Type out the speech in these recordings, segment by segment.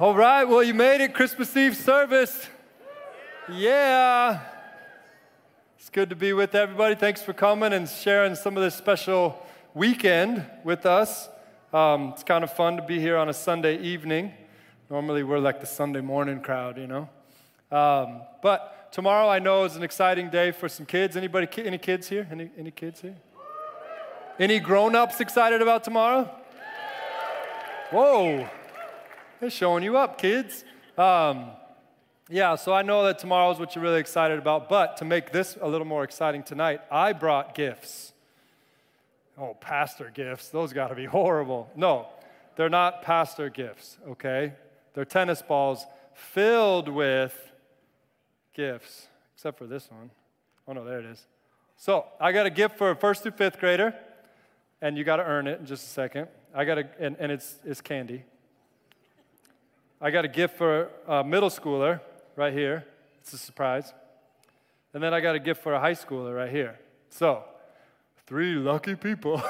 All right, well, you made it, Christmas Eve service. Yeah. It's good to be with everybody. Thanks for coming and sharing some of this special weekend with us. Um, it's kind of fun to be here on a Sunday evening. Normally, we're like the Sunday morning crowd, you know. Um, but tomorrow, I know, is an exciting day for some kids. Anybody, any kids here? Any, any kids here? Any grown-ups excited about tomorrow? Whoa. They're showing you up, kids. Um, yeah, so I know that tomorrow is what you're really excited about, but to make this a little more exciting tonight, I brought gifts. Oh, pastor gifts, those got to be horrible. No, they're not pastor gifts, okay? They're tennis balls filled with gifts, except for this one. Oh, no, there it is. So I got a gift for a first through fifth grader, and you got to earn it in just a second. I got a, and, and it's, it's candy. I got a gift for a middle schooler right here. It's a surprise. And then I got a gift for a high schooler right here. So, three lucky people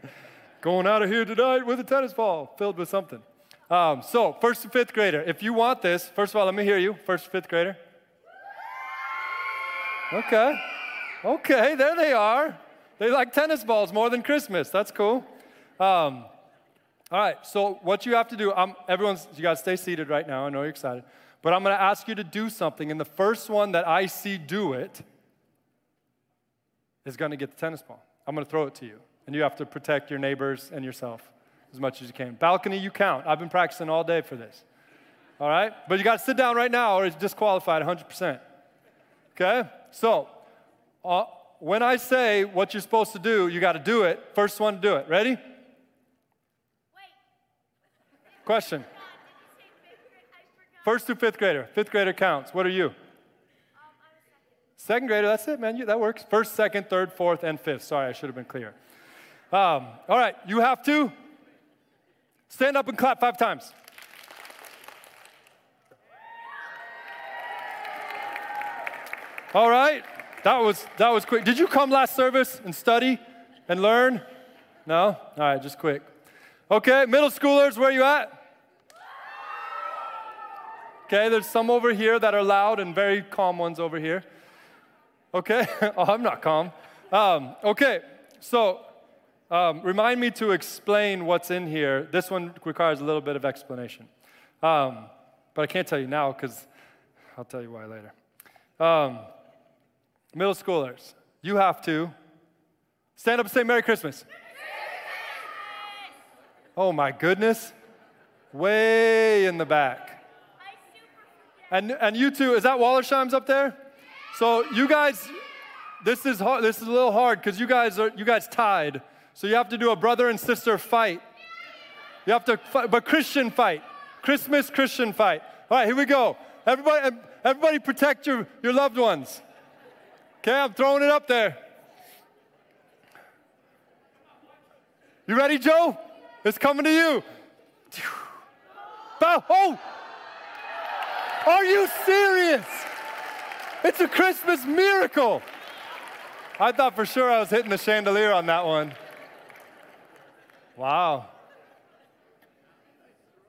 going out of here tonight with a tennis ball filled with something. Um, so, first and fifth grader, if you want this, first of all, let me hear you. First and fifth grader. Okay. Okay, there they are. They like tennis balls more than Christmas. That's cool. Um, all right, so what you have to do, um, everyone's, you to stay seated right now. I know you're excited. But I'm going to ask you to do something, and the first one that I see do it is going to get the tennis ball. I'm going to throw it to you, and you have to protect your neighbors and yourself as much as you can. Balcony, you count. I've been practicing all day for this. All right? But you got to sit down right now, or it's disqualified 100%. Okay? So, uh, when I say what you're supposed to do, you got to do it. First one to do it. Ready? Question. First through fifth grader. Fifth grader counts. What are you? Second grader, that's it, man. You, that works. First, second, third, fourth, and fifth. Sorry, I should have been clear. Um, all right, you have to stand up and clap five times. All right, that was that was quick. Did you come last service and study and learn? No. All right, just quick. Okay, middle schoolers, where you at? Okay, there's some over here that are loud and very calm ones over here. Okay, oh, I'm not calm. Um, okay, so um, remind me to explain what's in here. This one requires a little bit of explanation. Um, but I can't tell you now because I'll tell you why later. Um, middle schoolers, you have to stand up and say Merry Christmas. Oh my goodness. Way in the back. And, and you two, is that Wallersheim's up there? So you guys, this is hard, this is a little hard because you guys are you guys tied. So you have to do a brother and sister fight. You have to fight, but Christian fight. Christmas Christian fight. All right, here we go. Everybody, everybody protect your, your loved ones. Okay, I'm throwing it up there. You ready, Joe? It's coming to you. Bow. Oh! Are you serious? It's a Christmas miracle. I thought for sure I was hitting the chandelier on that one. Wow.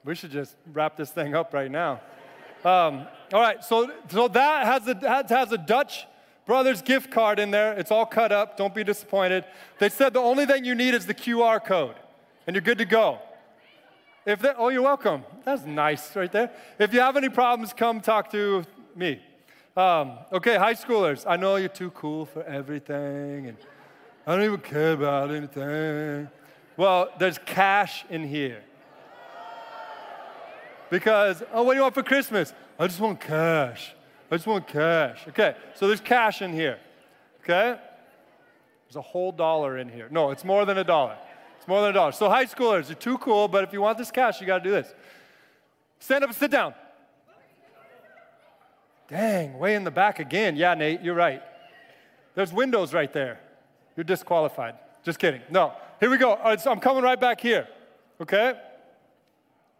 We should just wrap this thing up right now. Um, all right, so, so that has a, that has a Dutch Brothers gift card in there. It's all cut up. Don't be disappointed. They said the only thing you need is the QR code, and you're good to go. If they, oh, you're welcome. That's nice right there. If you have any problems, come talk to me. Um, okay, high schoolers, I know you're too cool for everything, and I don't even care about anything. Well, there's cash in here. Because, oh, what do you want for Christmas? I just want cash. I just want cash. Okay, so there's cash in here. Okay? There's a whole dollar in here. No, it's more than a dollar. It's more than a dollar. So, high schoolers, you're too cool, but if you want this cash, you got to do this. Stand up and sit down. Dang, way in the back again. Yeah, Nate, you're right. There's windows right there. You're disqualified. Just kidding. No. Here we go. Uh, I'm coming right back here. Okay?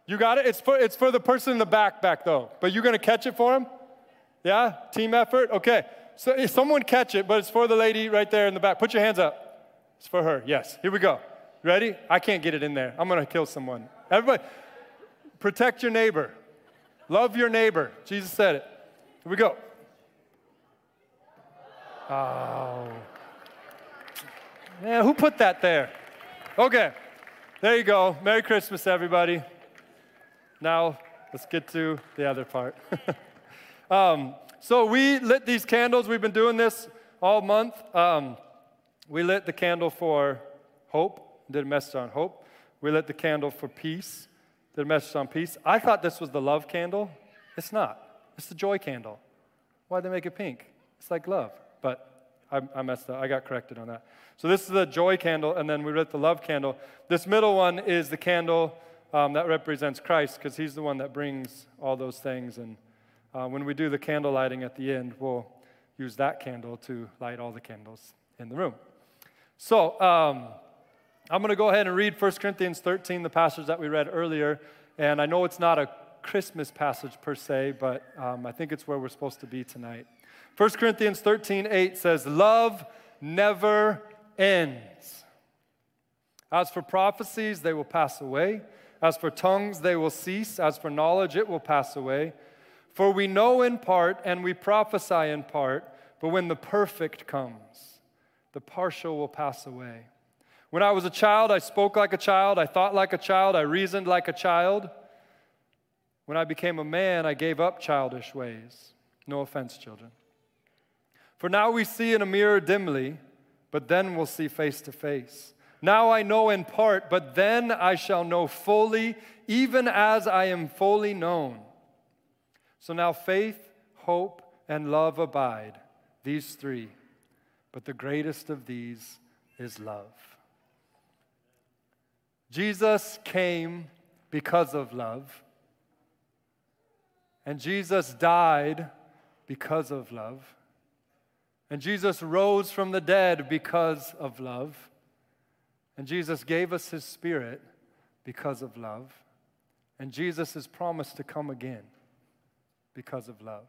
You got it? It's for, it's for the person in the back, back though. But you're going to catch it for him? Yeah? Team effort? Okay. So someone catch it, but it's for the lady right there in the back. Put your hands up. It's for her. Yes. Here we go. Ready? I can't get it in there. I'm going to kill someone. Everybody, protect your neighbor. Love your neighbor. Jesus said it. Here we go. Oh. Man, who put that there? Okay. There you go. Merry Christmas, everybody. Now, let's get to the other part. um, so, we lit these candles. We've been doing this all month. Um, we lit the candle for hope, did a message on hope. We lit the candle for peace, did a message on peace. I thought this was the love candle. It's not, it's the joy candle. Why'd they make it pink? It's like love. But I, I messed up. I got corrected on that. So this is the joy candle, and then we lit the love candle. This middle one is the candle um, that represents Christ, because He's the one that brings all those things. And uh, when we do the candle lighting at the end, we'll use that candle to light all the candles in the room. So um, I'm going to go ahead and read 1 Corinthians 13, the passage that we read earlier. And I know it's not a Christmas passage per se, but um, I think it's where we're supposed to be tonight. 1 Corinthians 13, 8 says, Love never ends. As for prophecies, they will pass away. As for tongues, they will cease. As for knowledge, it will pass away. For we know in part and we prophesy in part, but when the perfect comes, the partial will pass away. When I was a child, I spoke like a child, I thought like a child, I reasoned like a child. When I became a man, I gave up childish ways. No offense, children. For now we see in a mirror dimly but then we'll see face to face. Now I know in part, but then I shall know fully, even as I am fully known. So now faith, hope, and love abide, these three. But the greatest of these is love. Jesus came because of love, and Jesus died because of love. And Jesus rose from the dead because of love. And Jesus gave us his spirit because of love. And Jesus has promised to come again because of love.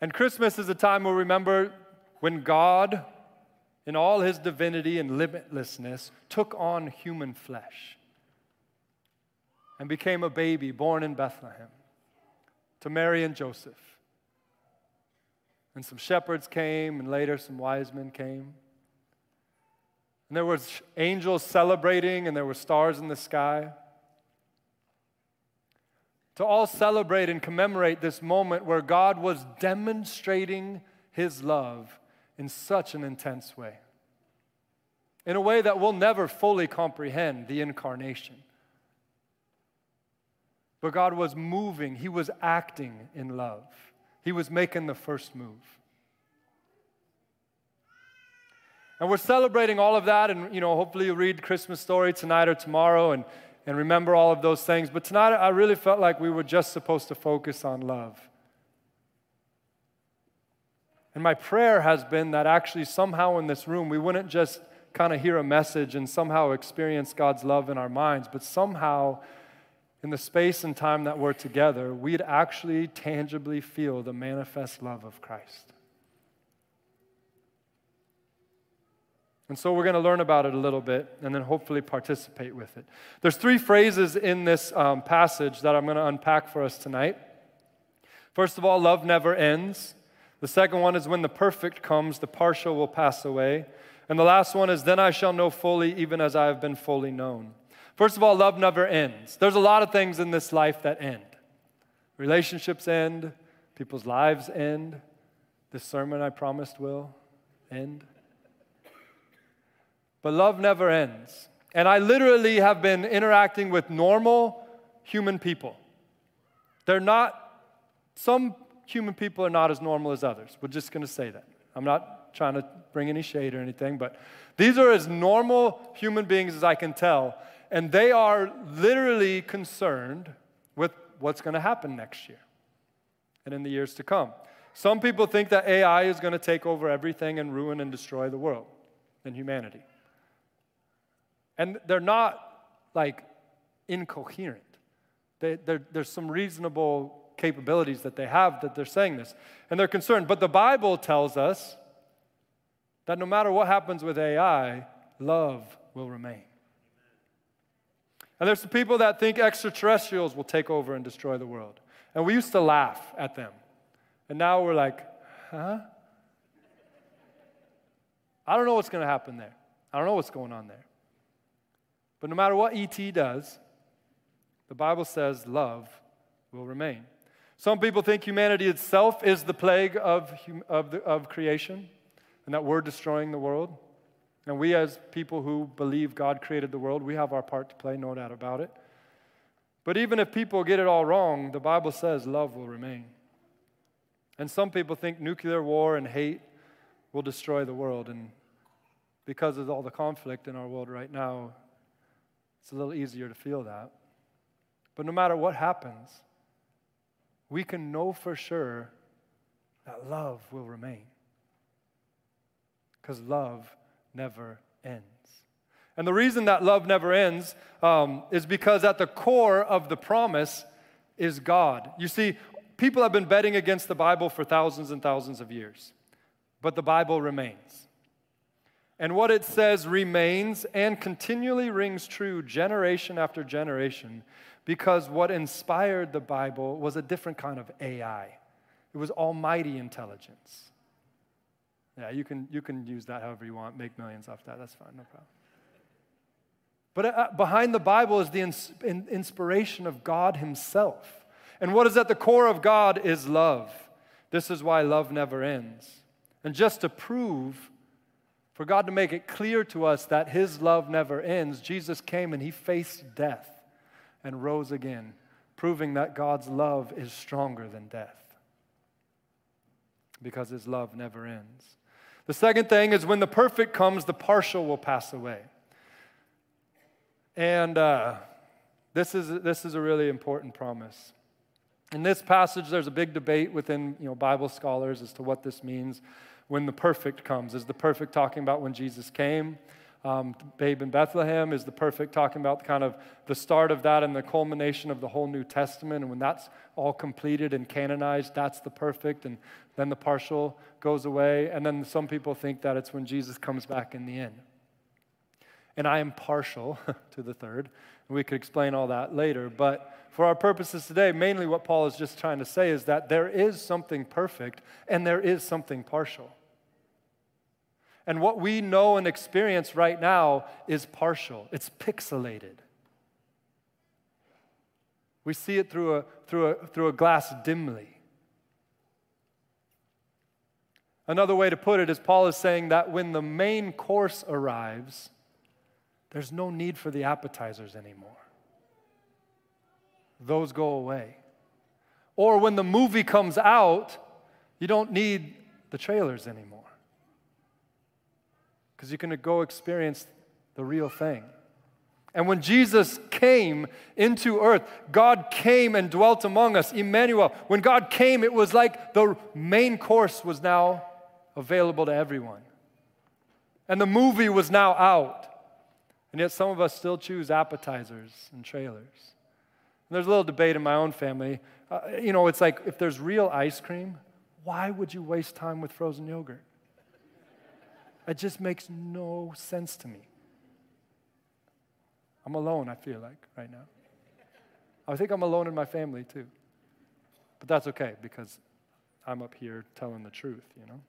And Christmas is a time we remember when God, in all his divinity and limitlessness, took on human flesh and became a baby born in Bethlehem to Mary and Joseph. And some shepherds came, and later some wise men came. And there were angels celebrating, and there were stars in the sky. To all celebrate and commemorate this moment where God was demonstrating his love in such an intense way. In a way that we'll never fully comprehend the incarnation. But God was moving, He was acting in love. He was making the first move. And we're celebrating all of that, and you know, hopefully you read Christmas story tonight or tomorrow and, and remember all of those things. But tonight I really felt like we were just supposed to focus on love. And my prayer has been that actually somehow in this room we wouldn't just kind of hear a message and somehow experience God's love in our minds, but somehow in the space and time that we're together, we'd actually tangibly feel the manifest love of Christ. And so we're going to learn about it a little bit and then hopefully participate with it. There's three phrases in this um, passage that I'm going to unpack for us tonight. First of all, love never ends. The second one is when the perfect comes, the partial will pass away. And the last one is then I shall know fully, even as I have been fully known. First of all, love never ends. There's a lot of things in this life that end. Relationships end, people's lives end. This sermon I promised will end. But love never ends. And I literally have been interacting with normal human people. They're not, some human people are not as normal as others. We're just going to say that. I'm not trying to bring any shade or anything, but these are as normal human beings as I can tell and they are literally concerned with what's going to happen next year and in the years to come. Some people think that AI is going to take over everything and ruin and destroy the world and humanity. And they're not like incoherent. They, there's some reasonable capabilities that they have that they're saying this. And they're concerned. But the Bible tells us that no matter what happens with AI, love will remain. And there's some people that think extraterrestrials will take over and destroy the world. And we used to laugh at them. And now we're like, huh? I don't know what's going to happen there. I don't know what's going on there. But no matter what ET does, the Bible says love will remain. Some people think humanity itself is the plague of, of, the, of creation and that we're destroying the world. And we, as people who believe God created the world, we have our part to play, no doubt about it. But even if people get it all wrong, the Bible says love will remain. And some people think nuclear war and hate will destroy the world. And because of all the conflict in our world right now, it's a little easier to feel that. But no matter what happens, we can know for sure that love will remain. Because love never ends. And the reason that love never ends um, is because at the core of the promise is God. You see, people have been betting against the Bible for thousands and thousands of years, but the Bible remains. And what it says remains and continually rings true generation after generation because what inspired the Bible was a different kind of AI. It was almighty intelligence. Yeah, you can, you can use that however you want, make millions off that. That's fine, no problem. But uh, behind the Bible is the ins- in- inspiration of God Himself. And what is at the core of God is love. This is why love never ends. And just to prove, for God to make it clear to us that His love never ends, Jesus came and He faced death and rose again, proving that God's love is stronger than death because His love never ends. The second thing is when the perfect comes, the partial will pass away. And uh, this, is, this is a really important promise. In this passage, there's a big debate within you know, Bible scholars as to what this means when the perfect comes. Is the perfect talking about when Jesus came? Um, babe in Bethlehem is the perfect talking about kind of the start of that and the culmination of the whole New Testament. And when that's all completed and canonized, that's the perfect. And then the partial goes away. And then some people think that it's when Jesus comes back in the end. And I am partial to the third. And we could explain all that later. But for our purposes today, mainly what Paul is just trying to say is that there is something perfect and there is something partial. And what we know and experience right now is partial, it's pixelated. We see it through a, through a, through a glass dimly. Another way to put it is Paul is saying that when the main course arrives, there's no need for the appetizers anymore. Those go away. Or when the movie comes out, you don't need the trailers anymore because you're going to go experience the real thing. And when Jesus came into earth, God came and dwelt among us, Emmanuel. When God came, it was like the main course was now available to everyone. And the movie was now out. And yet some of us still choose appetizers and trailers. And there's a little debate in my own family. Uh, you know, it's like if there's real ice cream, why would you waste time with frozen yogurt? It just makes no sense to me. I'm alone, I feel like, right now. I think I'm alone in my family too. But that's okay because I'm up here telling the truth, you know?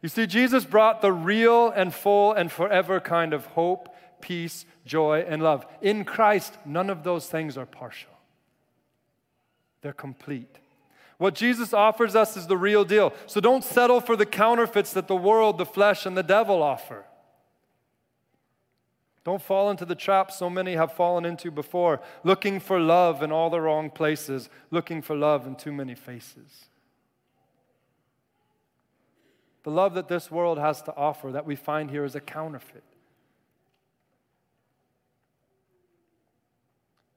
You see, Jesus brought the real and full and forever kind of hope, peace, joy, and love. In Christ, none of those things are partial, they're complete. What Jesus offers us is the real deal. So don't settle for the counterfeits that the world, the flesh, and the devil offer. Don't fall into the trap so many have fallen into before, looking for love in all the wrong places, looking for love in too many faces. The love that this world has to offer, that we find here, is a counterfeit.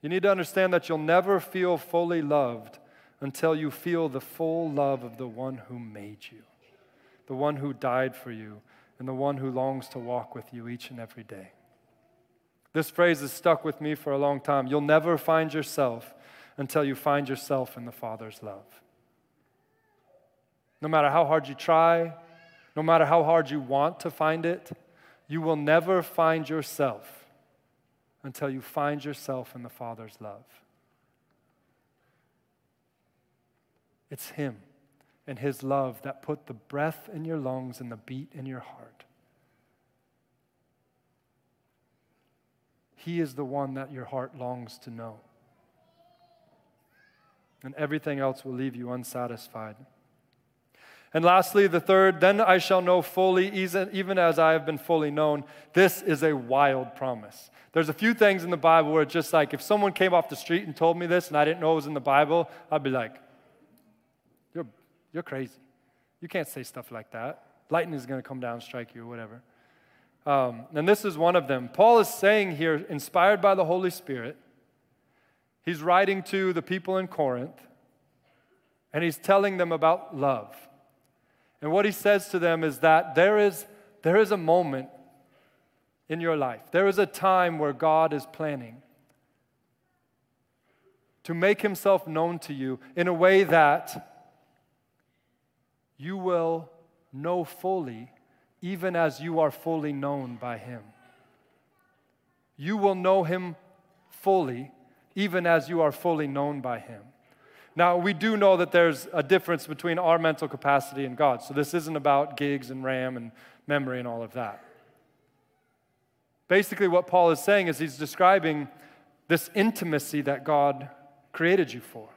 You need to understand that you'll never feel fully loved until you feel the full love of the one who made you, the one who died for you, and the one who longs to walk with you each and every day. This phrase has stuck with me for a long time. You'll never find yourself until you find yourself in the Father's love. No matter how hard you try, no matter how hard you want to find it, you will never find yourself until you find yourself in the Father's love. It's Him and His love that put the breath in your lungs and the beat in your heart. He is the one that your heart longs to know. And everything else will leave you unsatisfied. And lastly, the third, then I shall know fully, even as I have been fully known. This is a wild promise. There's a few things in the Bible where it's just like if someone came off the street and told me this and I didn't know it was in the Bible, I'd be like, You're, you're crazy. You can't say stuff like that. Lightning is going to come down and strike you or whatever. Um, and this is one of them. Paul is saying here, inspired by the Holy Spirit, he's writing to the people in Corinth, and he's telling them about love. And what he says to them is that there is, there is a moment in your life, there is a time where God is planning to make himself known to you in a way that you will know fully, even as you are fully known by him. You will know him fully, even as you are fully known by him. Now, we do know that there's a difference between our mental capacity and God. So, this isn't about gigs and RAM and memory and all of that. Basically, what Paul is saying is he's describing this intimacy that God created you for.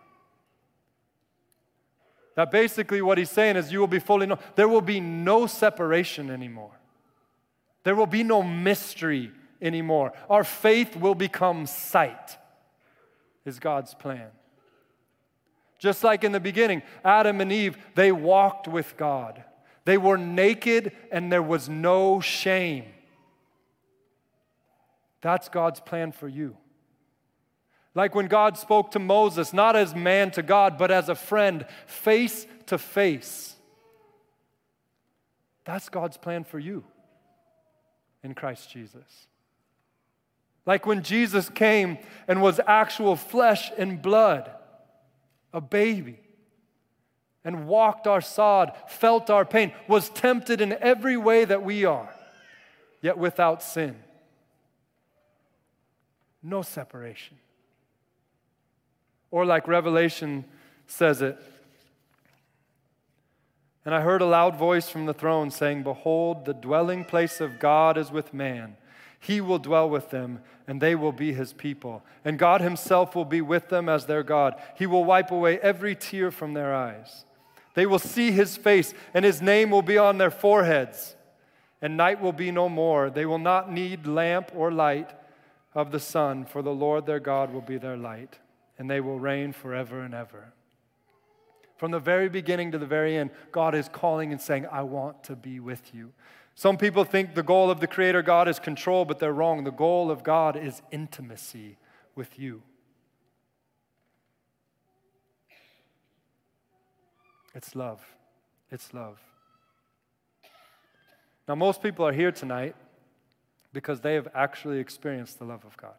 That basically what he's saying is you will be fully known. There will be no separation anymore. There will be no mystery anymore. Our faith will become sight, is God's plan. Just like in the beginning, Adam and Eve, they walked with God. They were naked and there was no shame. That's God's plan for you. Like when God spoke to Moses, not as man to God, but as a friend, face to face. That's God's plan for you in Christ Jesus. Like when Jesus came and was actual flesh and blood a baby, and walked our sod, felt our pain, was tempted in every way that we are, yet without sin. No separation. Or, like Revelation says it, and I heard a loud voice from the throne saying, Behold, the dwelling place of God is with man he will dwell with them, and they will be his people. And God himself will be with them as their God. He will wipe away every tear from their eyes. They will see his face, and his name will be on their foreheads. And night will be no more. They will not need lamp or light of the sun, for the Lord their God will be their light, and they will reign forever and ever. From the very beginning to the very end, God is calling and saying, I want to be with you. Some people think the goal of the Creator God is control, but they're wrong. The goal of God is intimacy with you. It's love. It's love. Now, most people are here tonight because they have actually experienced the love of God.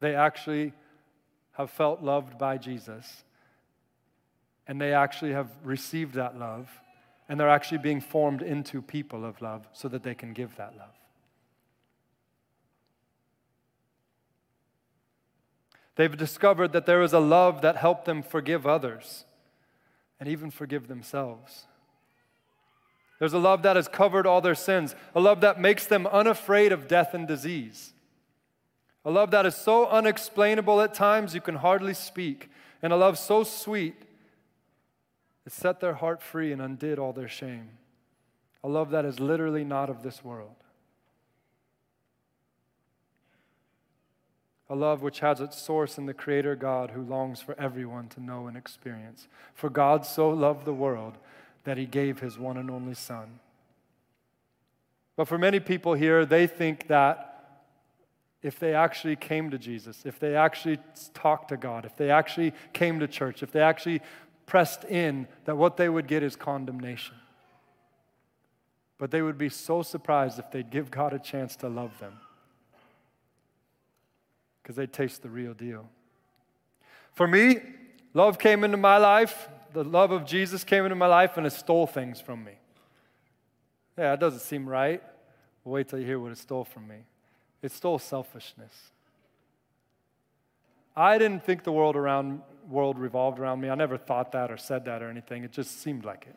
They actually have felt loved by Jesus and they actually have received that love, and they're actually being formed into people of love so that they can give that love. They've discovered that there is a love that helped them forgive others and even forgive themselves. There's a love that has covered all their sins, a love that makes them unafraid of death and disease, a love that is so unexplainable at times you can hardly speak, and a love so sweet it set their heart free and undid all their shame. A love that is literally not of this world. A love which has its source in the Creator God who longs for everyone to know and experience. For God so loved the world that he gave his one and only Son. But for many people here, they think that if they actually came to Jesus, if they actually talked to God, if they actually came to church, if they actually pressed in that what they would get is condemnation. But they would be so surprised if they'd give God a chance to love them because they taste the real deal. For me, love came into my life, the love of Jesus came into my life, and it stole things from me. Yeah, it doesn't seem right. Wait till you hear what it stole from me. It still selfishness. I didn't think the world around world revolved around me. I never thought that or said that or anything. It just seemed like it.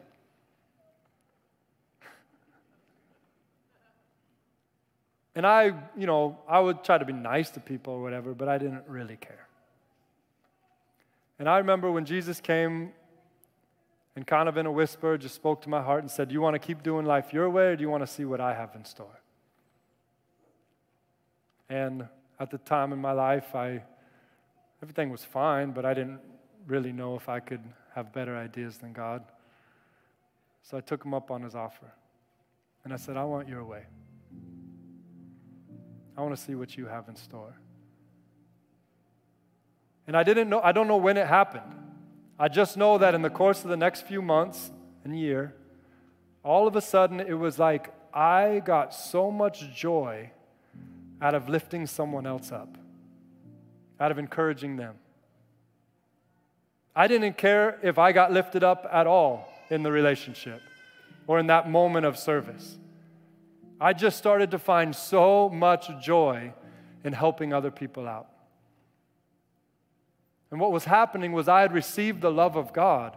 And I, you know, I would try to be nice to people or whatever, but I didn't really care. And I remember when Jesus came and kind of in a whisper just spoke to my heart and said, Do you want to keep doing life your way or do you want to see what I have in store? And at the time in my life, I, everything was fine, but I didn't really know if I could have better ideas than God. So I took him up on his offer. And I said, I want your way. I want to see what you have in store. And I didn't know, I don't know when it happened. I just know that in the course of the next few months and year, all of a sudden it was like I got so much joy out of lifting someone else up, out of encouraging them. I didn't care if I got lifted up at all in the relationship or in that moment of service. I just started to find so much joy in helping other people out. And what was happening was I had received the love of God.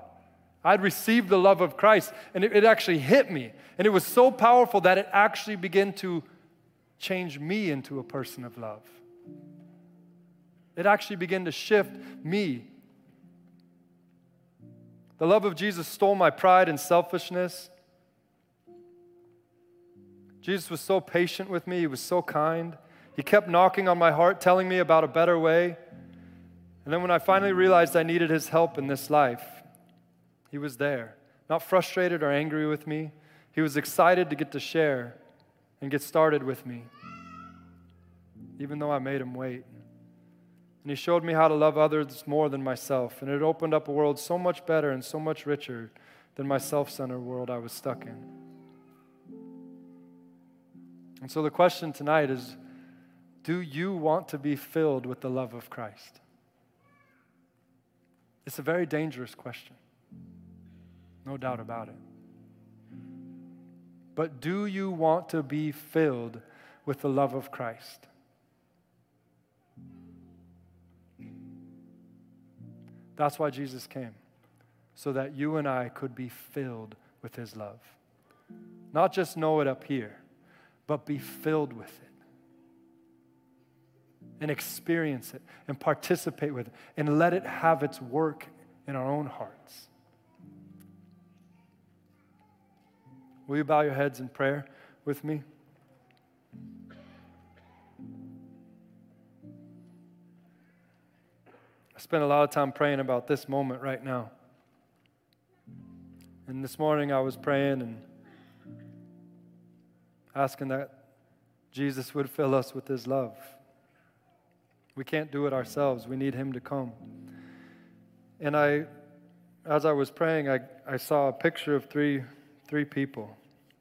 I'd received the love of Christ, and it, it, actually hit me. And it was so powerful that it actually began to change me into a person of love. It actually began to shift me. The love of Jesus stole my pride and selfishness. Jesus was so patient with me, He was so kind. He kept knocking on my heart, telling me about a better way. And then when I finally realized I needed his help in this life, he was there. Not frustrated or angry with me. He was excited to get to share and get started with me, even though I made him wait. And he showed me how to love others more than myself. And it opened up a world so much better and so much richer than my self centered world I was stuck in. And so the question tonight is do you want to be filled with the love of Christ? It's a very dangerous question, no doubt about it. But do you want to be filled with the love of Christ? That's why Jesus came, so that you and I could be filled with his love. Not just know it up here, but be filled with it and experience it and participate with it and let it have its work in our own hearts. Will you bow your heads in prayer with me? I spent a lot of time praying about this moment right now. And this morning I was praying and asking that Jesus would fill us with his love. We can't do it ourselves. We need Him to come. And I, as I was praying, I, I saw a picture of three, three people.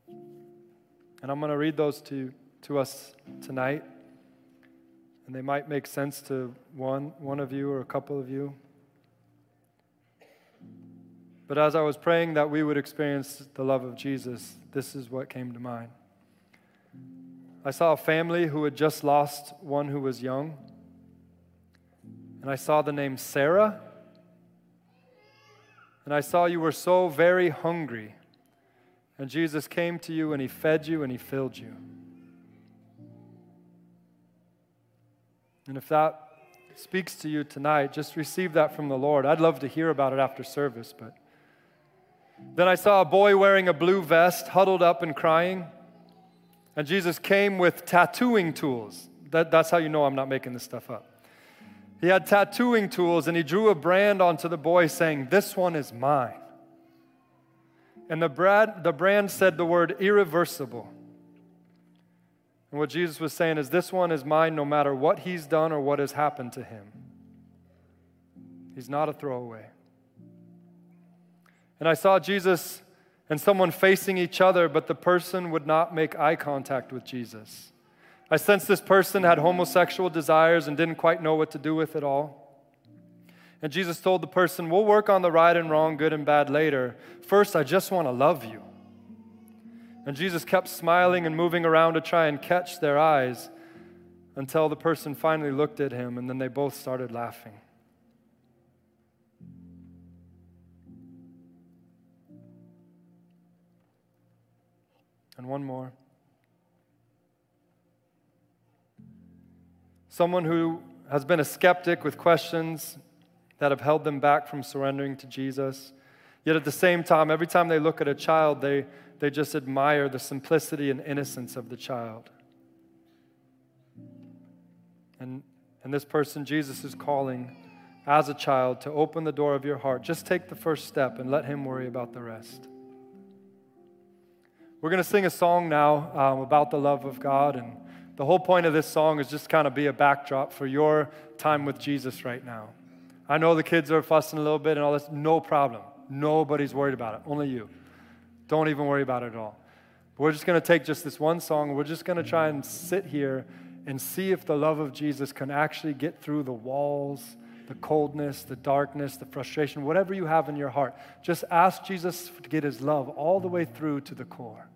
And I'm going to read those to, to us tonight. And they might make sense to one, one of you or a couple of you. But as I was praying that we would experience the love of Jesus, this is what came to mind. I saw a family who had just lost one who was young and I saw the name Sarah, and I saw you were so very hungry. And Jesus came to you and he fed you and he filled you. And if that speaks to you tonight, just receive that from the Lord. I'd love to hear about it after service, but then I saw a boy wearing a blue vest, huddled up and crying. And Jesus came with tattooing tools. That, that's how you know I'm not making this stuff up. He had tattooing tools and he drew a brand onto the boy saying, This one is mine. And the brand, the brand said the word irreversible. And what Jesus was saying is, This one is mine no matter what he's done or what has happened to him. He's not a throwaway. And I saw Jesus and someone facing each other, but the person would not make eye contact with Jesus. I sensed this person had homosexual desires and didn't quite know what to do with it all. And Jesus told the person, We'll work on the right and wrong, good and bad later. First, I just want to love you. And Jesus kept smiling and moving around to try and catch their eyes until the person finally looked at him and then they both started laughing. And one more. Someone who has been a skeptic with questions that have held them back from surrendering to Jesus. Yet at the same time, every time they look at a child, they, they just admire the simplicity and innocence of the child. And, and this person, Jesus is calling as a child to open the door of your heart. Just take the first step and let Him worry about the rest. We're going to sing a song now um, about the love of God. And the whole point of this song is just kind of be a backdrop for your time with Jesus right now. I know the kids are fussing a little bit and all this. No problem. Nobody's worried about it. Only you. Don't even worry about it at all. We're just going to take just this one song. We're just going to try and sit here and see if the love of Jesus can actually get through the walls, the coldness, the darkness, the frustration, whatever you have in your heart. Just ask Jesus to get his love all the way through to the core.